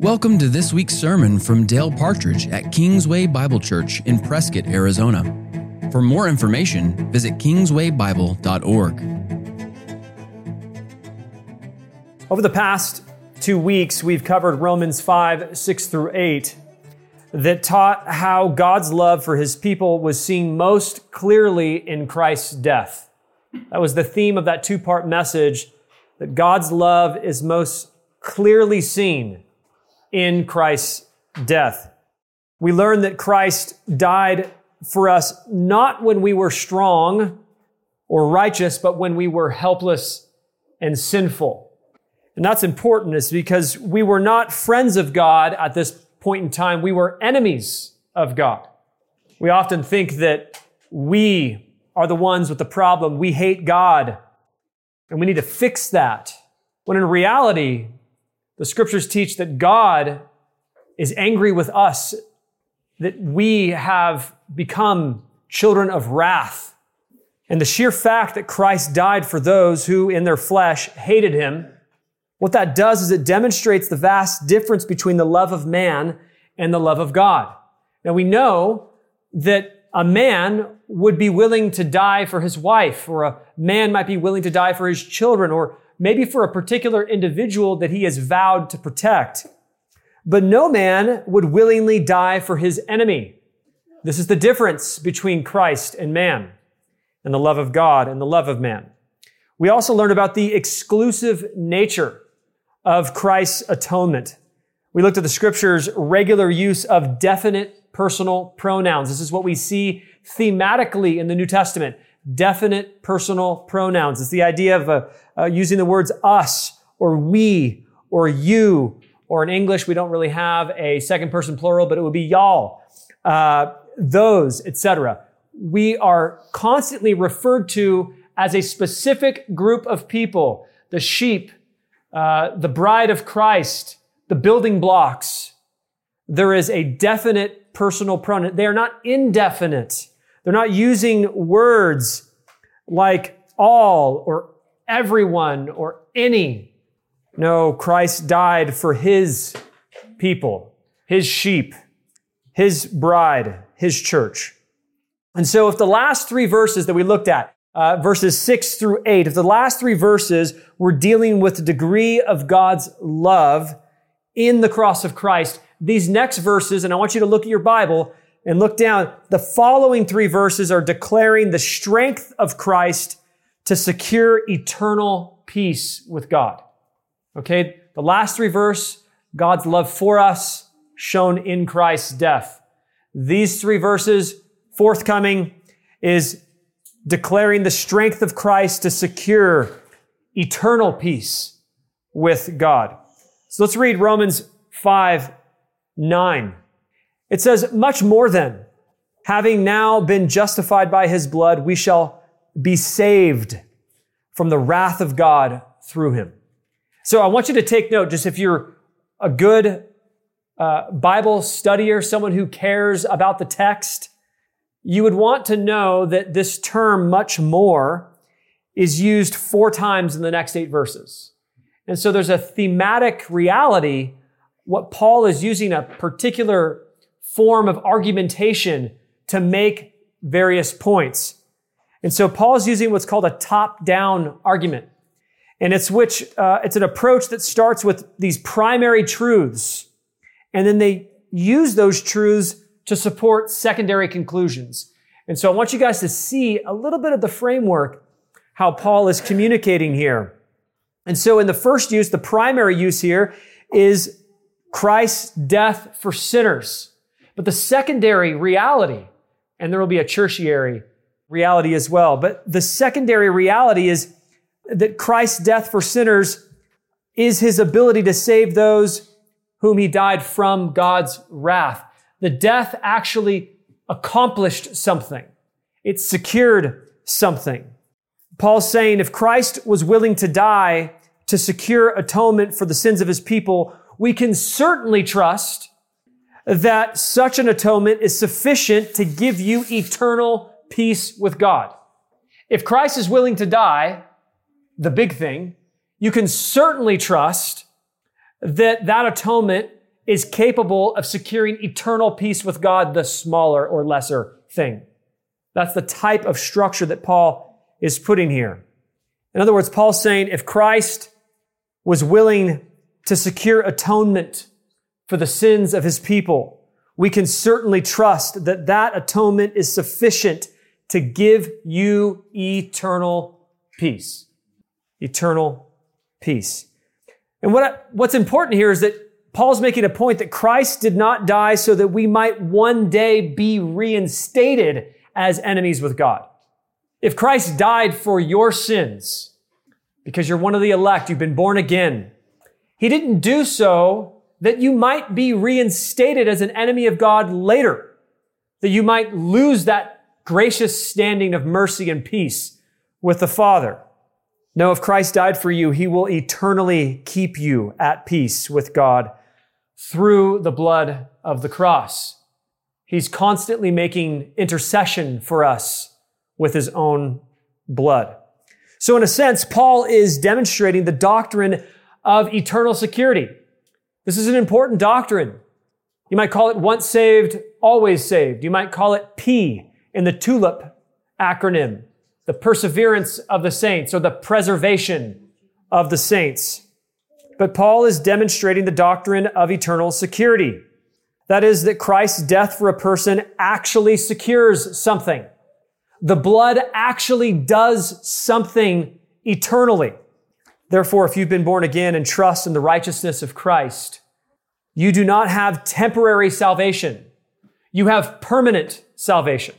Welcome to this week's sermon from Dale Partridge at Kingsway Bible Church in Prescott, Arizona. For more information, visit kingswaybible.org. Over the past two weeks, we've covered Romans 5, 6 through 8, that taught how God's love for his people was seen most clearly in Christ's death. That was the theme of that two part message that God's love is most clearly seen in Christ's death. We learn that Christ died for us not when we were strong or righteous, but when we were helpless and sinful. And that's important is because we were not friends of God at this point in time. We were enemies of God. We often think that we are the ones with the problem. We hate God and we need to fix that. When in reality, the scriptures teach that God is angry with us, that we have become children of wrath. And the sheer fact that Christ died for those who in their flesh hated him, what that does is it demonstrates the vast difference between the love of man and the love of God. Now we know that a man would be willing to die for his wife, or a man might be willing to die for his children, or maybe for a particular individual that he has vowed to protect. But no man would willingly die for his enemy. This is the difference between Christ and man, and the love of God and the love of man. We also learned about the exclusive nature of Christ's atonement. We looked at the scripture's regular use of definite personal pronouns. This is what we see thematically in the New Testament definite personal pronouns. It's the idea of uh, uh, using the words us or we or you, or in English, we don't really have a second person plural, but it would be y'all, uh, those, etc. We are constantly referred to as a specific group of people, the sheep, uh, the bride of Christ, the building blocks. There is a definite personal pronoun. They are not indefinite. They're not using words like all or everyone or any. No, Christ died for his people, his sheep, his bride, his church. And so if the last three verses that we looked at, uh, verses six through eight, if the last three verses were dealing with the degree of God's love in the cross of Christ, these next verses, and I want you to look at your Bible, and look down, the following three verses are declaring the strength of Christ to secure eternal peace with God. Okay, the last three verses, God's love for us shown in Christ's death. These three verses, forthcoming, is declaring the strength of Christ to secure eternal peace with God. So let's read Romans 5, 9. It says, much more than, having now been justified by his blood, we shall be saved from the wrath of God through him. So I want you to take note, just if you're a good uh, Bible studier, someone who cares about the text, you would want to know that this term much more is used four times in the next eight verses. And so there's a thematic reality. What Paul is using a particular form of argumentation to make various points. And so Paul is using what's called a top-down argument. And it's which, uh, it's an approach that starts with these primary truths. And then they use those truths to support secondary conclusions. And so I want you guys to see a little bit of the framework, how Paul is communicating here. And so in the first use, the primary use here is Christ's death for sinners. But the secondary reality, and there will be a tertiary reality as well, but the secondary reality is that Christ's death for sinners is his ability to save those whom he died from God's wrath. The death actually accomplished something. It secured something. Paul's saying if Christ was willing to die to secure atonement for the sins of his people, we can certainly trust that such an atonement is sufficient to give you eternal peace with God. If Christ is willing to die, the big thing, you can certainly trust that that atonement is capable of securing eternal peace with God, the smaller or lesser thing. That's the type of structure that Paul is putting here. In other words, Paul's saying if Christ was willing to secure atonement for the sins of his people, we can certainly trust that that atonement is sufficient to give you eternal peace. Eternal peace. And what, what's important here is that Paul's making a point that Christ did not die so that we might one day be reinstated as enemies with God. If Christ died for your sins, because you're one of the elect, you've been born again, he didn't do so that you might be reinstated as an enemy of God later, that you might lose that gracious standing of mercy and peace with the Father. No, if Christ died for you, he will eternally keep you at peace with God through the blood of the cross. He's constantly making intercession for us with his own blood. So in a sense, Paul is demonstrating the doctrine of eternal security. This is an important doctrine. You might call it once saved, always saved. You might call it P in the TULIP acronym, the perseverance of the saints or the preservation of the saints. But Paul is demonstrating the doctrine of eternal security. That is that Christ's death for a person actually secures something. The blood actually does something eternally. Therefore, if you've been born again and trust in the righteousness of Christ, you do not have temporary salvation. You have permanent salvation.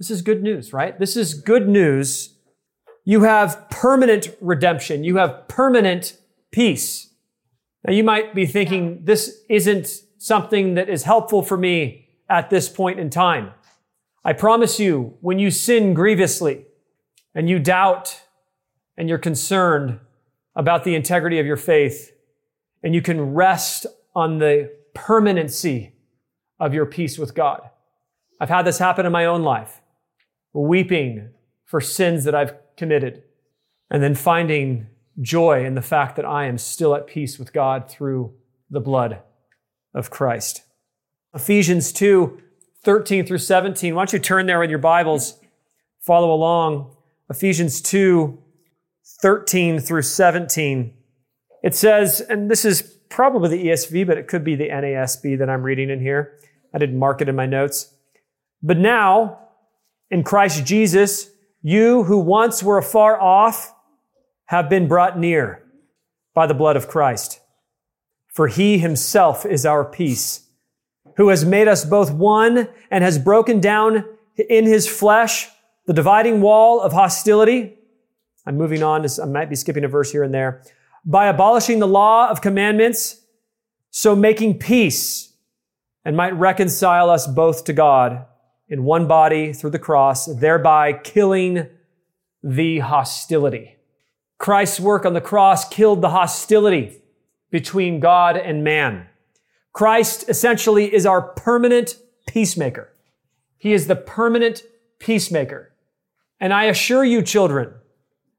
This is good news, right? This is good news. You have permanent redemption. You have permanent peace. Now you might be thinking, this isn't something that is helpful for me at this point in time. I promise you, when you sin grievously and you doubt and you're concerned about the integrity of your faith and you can rest on the permanency of your peace with God. I've had this happen in my own life, weeping for sins that I've committed and then finding joy in the fact that I am still at peace with God through the blood of Christ. Ephesians 2 13 through 17. Why don't you turn there in your Bibles? Follow along. Ephesians 2 13 through 17. It says, and this is probably the ESV, but it could be the NASB that I'm reading in here. I didn't mark it in my notes. But now, in Christ Jesus, you who once were afar off have been brought near by the blood of Christ. For he himself is our peace, who has made us both one and has broken down in his flesh the dividing wall of hostility. I'm moving on. I might be skipping a verse here and there. By abolishing the law of commandments, so making peace and might reconcile us both to God in one body through the cross, thereby killing the hostility. Christ's work on the cross killed the hostility between God and man. Christ essentially is our permanent peacemaker. He is the permanent peacemaker. And I assure you, children,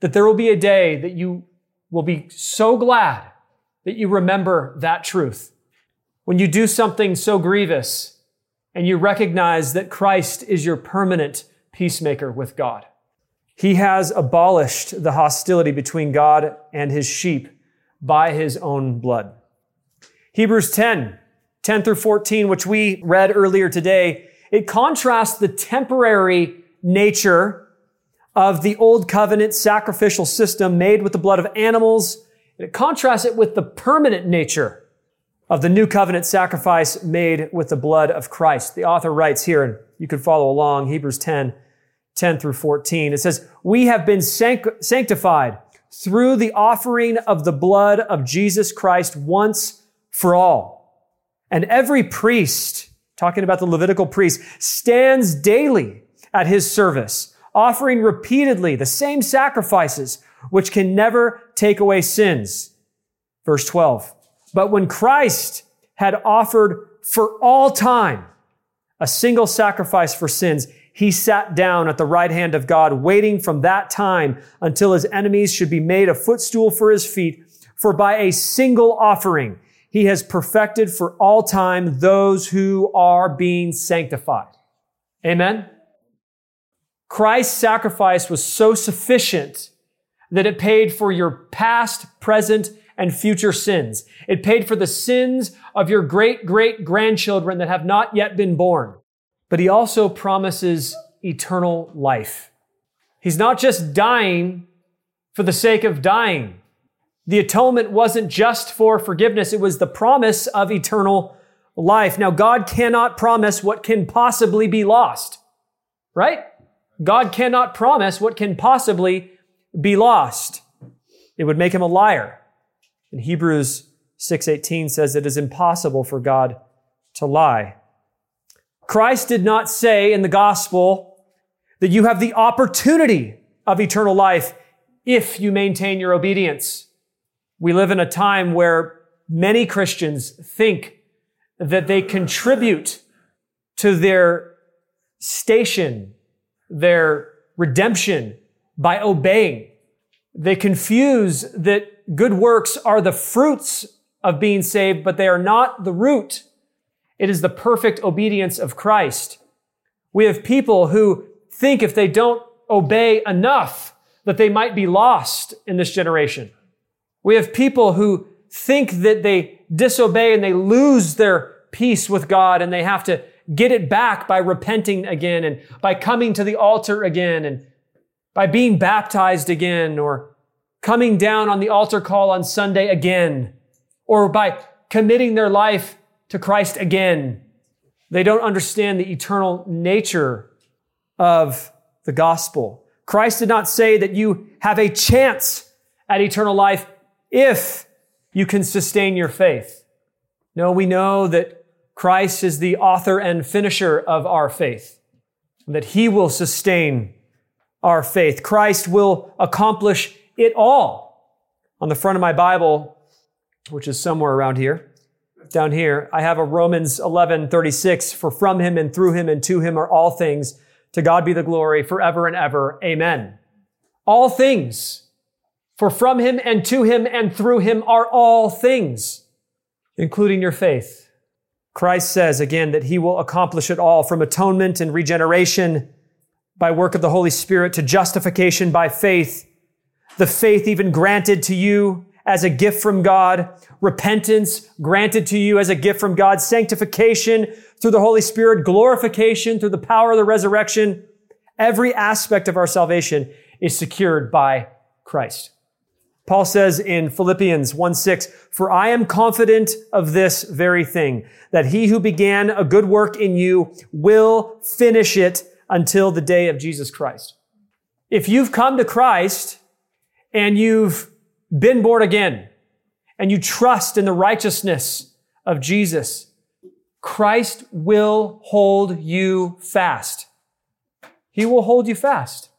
that there will be a day that you will be so glad that you remember that truth. When you do something so grievous and you recognize that Christ is your permanent peacemaker with God. He has abolished the hostility between God and his sheep by his own blood. Hebrews 10, 10 through 14, which we read earlier today, it contrasts the temporary nature of the old covenant sacrificial system made with the blood of animals. It contrasts it with the permanent nature of the new covenant sacrifice made with the blood of Christ. The author writes here, and you can follow along, Hebrews 10, 10 through 14. It says, We have been sanctified through the offering of the blood of Jesus Christ once for all. And every priest, talking about the Levitical priest, stands daily at his service, offering repeatedly the same sacrifices, which can never take away sins. Verse 12. But when Christ had offered for all time a single sacrifice for sins, he sat down at the right hand of God, waiting from that time until his enemies should be made a footstool for his feet. For by a single offering, he has perfected for all time those who are being sanctified. Amen. Christ's sacrifice was so sufficient that it paid for your past, present, and future sins. It paid for the sins of your great great grandchildren that have not yet been born. But he also promises eternal life. He's not just dying for the sake of dying. The atonement wasn't just for forgiveness, it was the promise of eternal life. Now, God cannot promise what can possibly be lost, right? God cannot promise what can possibly be lost. It would make him a liar. In Hebrews 6:18 says it is impossible for God to lie. Christ did not say in the gospel that you have the opportunity of eternal life if you maintain your obedience. We live in a time where many Christians think that they contribute to their station, their redemption by obeying. They confuse that good works are the fruits of being saved, but they are not the root. It is the perfect obedience of Christ. We have people who think if they don't obey enough, that they might be lost in this generation. We have people who think that they disobey and they lose their peace with God and they have to get it back by repenting again and by coming to the altar again and by being baptized again or coming down on the altar call on Sunday again or by committing their life to Christ again. They don't understand the eternal nature of the gospel. Christ did not say that you have a chance at eternal life if you can sustain your faith. No, we know that Christ is the author and finisher of our faith, that he will sustain our faith. Christ will accomplish it all. On the front of my Bible, which is somewhere around here, down here, I have a Romans 11, 36, for from him and through him and to him are all things. To God be the glory forever and ever. Amen. All things. For from him and to him and through him are all things, including your faith. Christ says again that he will accomplish it all from atonement and regeneration by work of the Holy Spirit to justification by faith, the faith even granted to you as a gift from God, repentance granted to you as a gift from God, sanctification through the Holy Spirit, glorification through the power of the resurrection. Every aspect of our salvation is secured by Christ. Paul says in Philippians 1 6, For I am confident of this very thing, that he who began a good work in you will finish it until the day of Jesus Christ. If you've come to Christ and you've been born again and you trust in the righteousness of Jesus, Christ will hold you fast. He will hold you fast.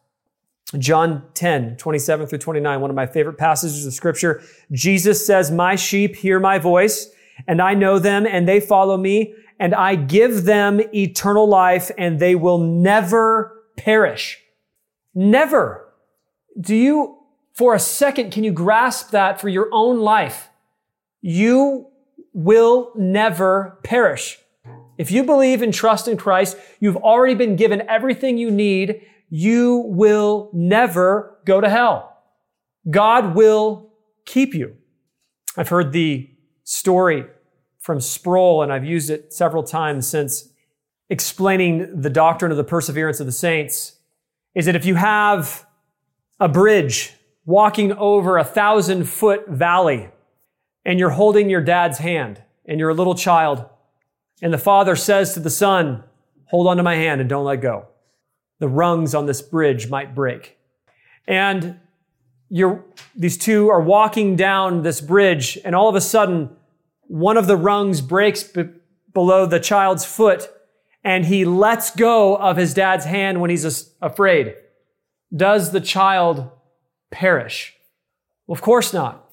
John 10, 27 through 29, one of my favorite passages of scripture. Jesus says, My sheep hear my voice, and I know them, and they follow me, and I give them eternal life, and they will never perish. Never. Do you for a second, can you grasp that for your own life? You will never perish. If you believe and trust in Christ, you've already been given everything you need. You will never go to hell. God will keep you. I've heard the story from Sproul, and I've used it several times since explaining the doctrine of the perseverance of the saints, is that if you have a bridge walking over a thousand foot valley and you're holding your dad's hand and you're a little child and the father says to the son, hold on to my hand and don't let go. The rungs on this bridge might break. And you're, these two are walking down this bridge and all of a sudden one of the rungs breaks b- below the child's foot and he lets go of his dad's hand when he's afraid. Does the child perish? Well, of course not.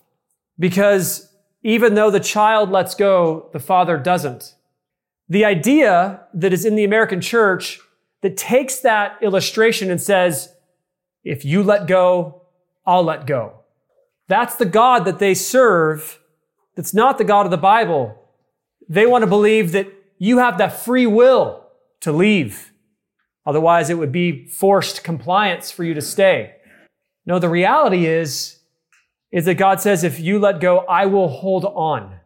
Because even though the child lets go, the father doesn't. The idea that is in the American church that takes that illustration and says, if you let go, I'll let go. That's the God that they serve that's not the God of the Bible. They want to believe that you have the free will to leave. Otherwise, it would be forced compliance for you to stay. No, the reality is, is that God says, if you let go, I will hold on.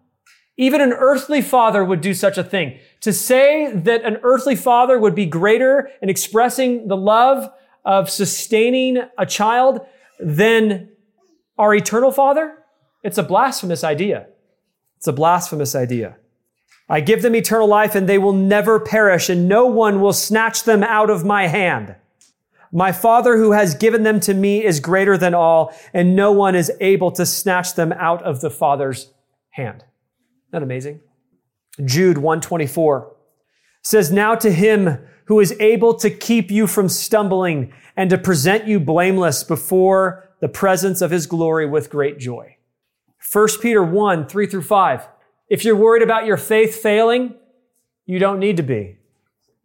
Even an earthly father would do such a thing. To say that an earthly father would be greater in expressing the love of sustaining a child than our eternal father, it's a blasphemous idea. It's a blasphemous idea. I give them eternal life and they will never perish and no one will snatch them out of my hand. My Father who has given them to me is greater than all and no one is able to snatch them out of the Father's hand. Isn't that amazing? Jude 124 says, Now to him who is able to keep you from stumbling and to present you blameless before the presence of his glory with great joy. 1 Peter 1, 3 through 5. If you're worried about your faith failing, you don't need to be.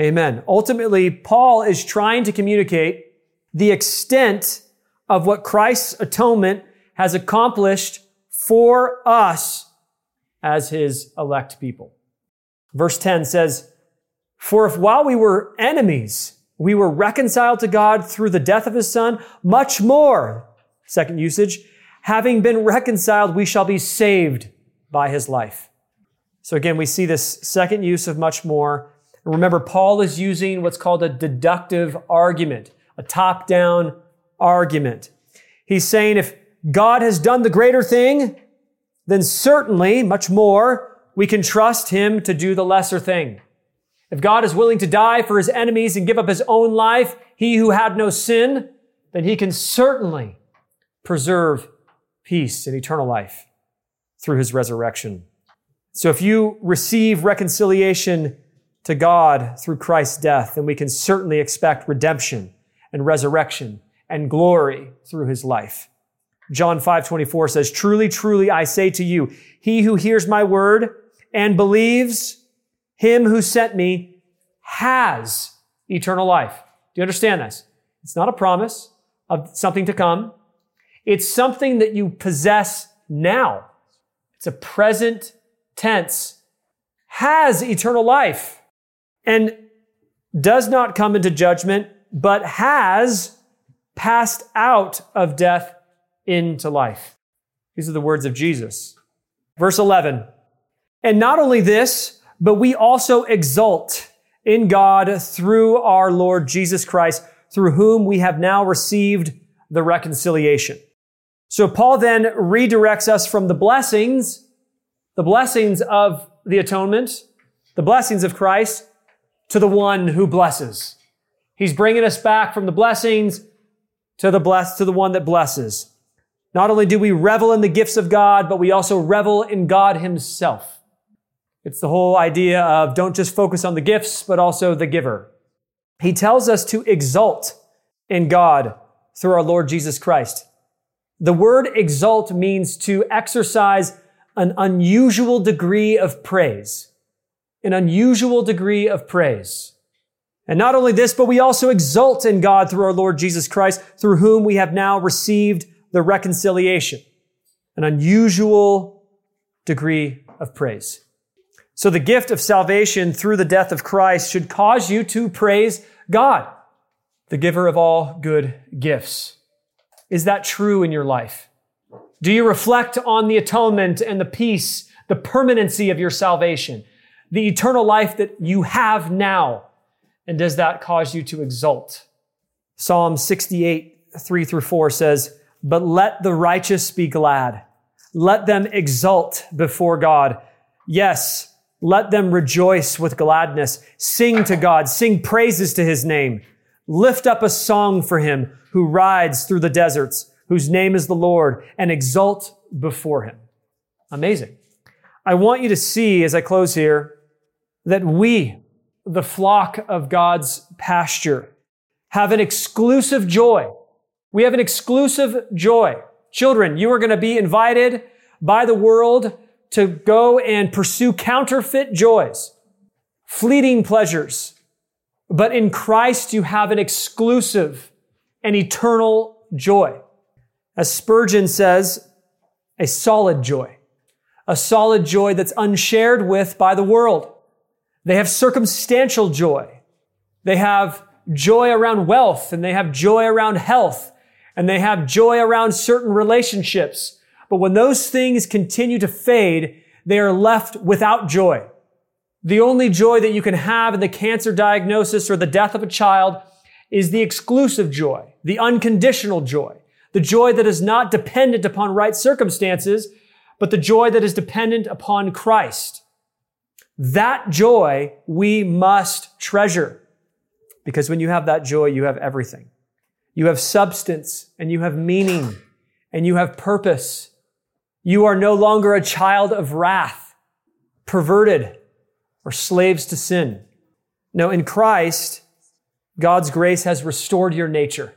Amen. Ultimately, Paul is trying to communicate the extent of what Christ's atonement has accomplished for us as his elect people. Verse 10 says, For if while we were enemies, we were reconciled to God through the death of his son, much more, second usage, having been reconciled, we shall be saved by his life. So again, we see this second use of much more. Remember, Paul is using what's called a deductive argument, a top down argument. He's saying if God has done the greater thing, then certainly, much more, we can trust him to do the lesser thing. If God is willing to die for his enemies and give up his own life, he who had no sin, then he can certainly preserve peace and eternal life through his resurrection. So if you receive reconciliation to God through Christ's death, then we can certainly expect redemption and resurrection and glory through his life. John 5, 24 says, Truly, truly, I say to you, he who hears my word and believes him who sent me has eternal life. Do you understand this? It's not a promise of something to come. It's something that you possess now. It's a present tense, has eternal life, and does not come into judgment, but has passed out of death into life. These are the words of Jesus. Verse 11. And not only this, but we also exult in God through our Lord Jesus Christ, through whom we have now received the reconciliation. So Paul then redirects us from the blessings, the blessings of the atonement, the blessings of Christ, to the one who blesses. He's bringing us back from the blessings to the blessed, to the one that blesses. Not only do we revel in the gifts of God, but we also revel in God himself. It's the whole idea of don't just focus on the gifts, but also the giver. He tells us to exult in God through our Lord Jesus Christ. The word exult means to exercise an unusual degree of praise. An unusual degree of praise. And not only this, but we also exult in God through our Lord Jesus Christ, through whom we have now received the reconciliation. An unusual degree of praise. So the gift of salvation through the death of Christ should cause you to praise God, the giver of all good gifts. Is that true in your life? Do you reflect on the atonement and the peace, the permanency of your salvation, the eternal life that you have now? And does that cause you to exult? Psalm 68, 3 through 4 says, But let the righteous be glad. Let them exult before God. Yes, let them rejoice with gladness. Sing to God. Sing praises to his name. Lift up a song for him who rides through the deserts, whose name is the Lord, and exult before him. amazing. I want you to see as I close here that we, the flock of God's pasture, have an exclusive joy. We have an exclusive joy. Children, you are going to be invited by the world to go and pursue counterfeit joys, fleeting pleasures. But in Christ, you have an exclusive and eternal joy. As Spurgeon says, a solid joy, a solid joy that's unshared with by the world. They have circumstantial joy. They have joy around wealth and they have joy around health and they have joy around certain relationships. But when those things continue to fade, they are left without joy. The only joy that you can have in the cancer diagnosis or the death of a child is the exclusive joy, the unconditional joy, the joy that is not dependent upon right circumstances, but the joy that is dependent upon Christ. That joy we must treasure because when you have that joy, you have everything. You have substance and you have meaning and you have purpose. You are no longer a child of wrath, perverted, or slaves to sin. No, in Christ, God's grace has restored your nature.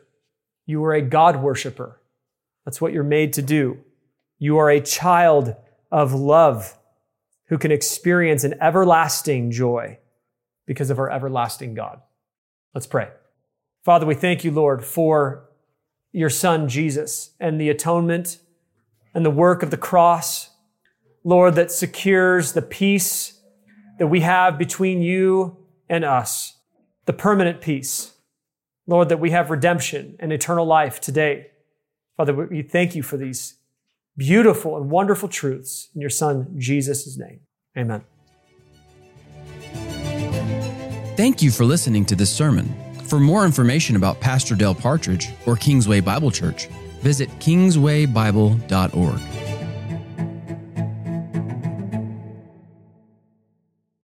You are a God worshiper. That's what you're made to do. You are a child of love who can experience an everlasting joy because of our everlasting God. Let's pray. Father, we thank you, Lord, for your son, Jesus, and the atonement and the work of the cross. Lord, that secures the peace that we have between you and us, the permanent peace. Lord, that we have redemption and eternal life today. Father, we thank you for these beautiful and wonderful truths in your son, Jesus' name. Amen. Thank you for listening to this sermon. For more information about Pastor Dale Partridge or Kingsway Bible Church, visit kingswaybible.org.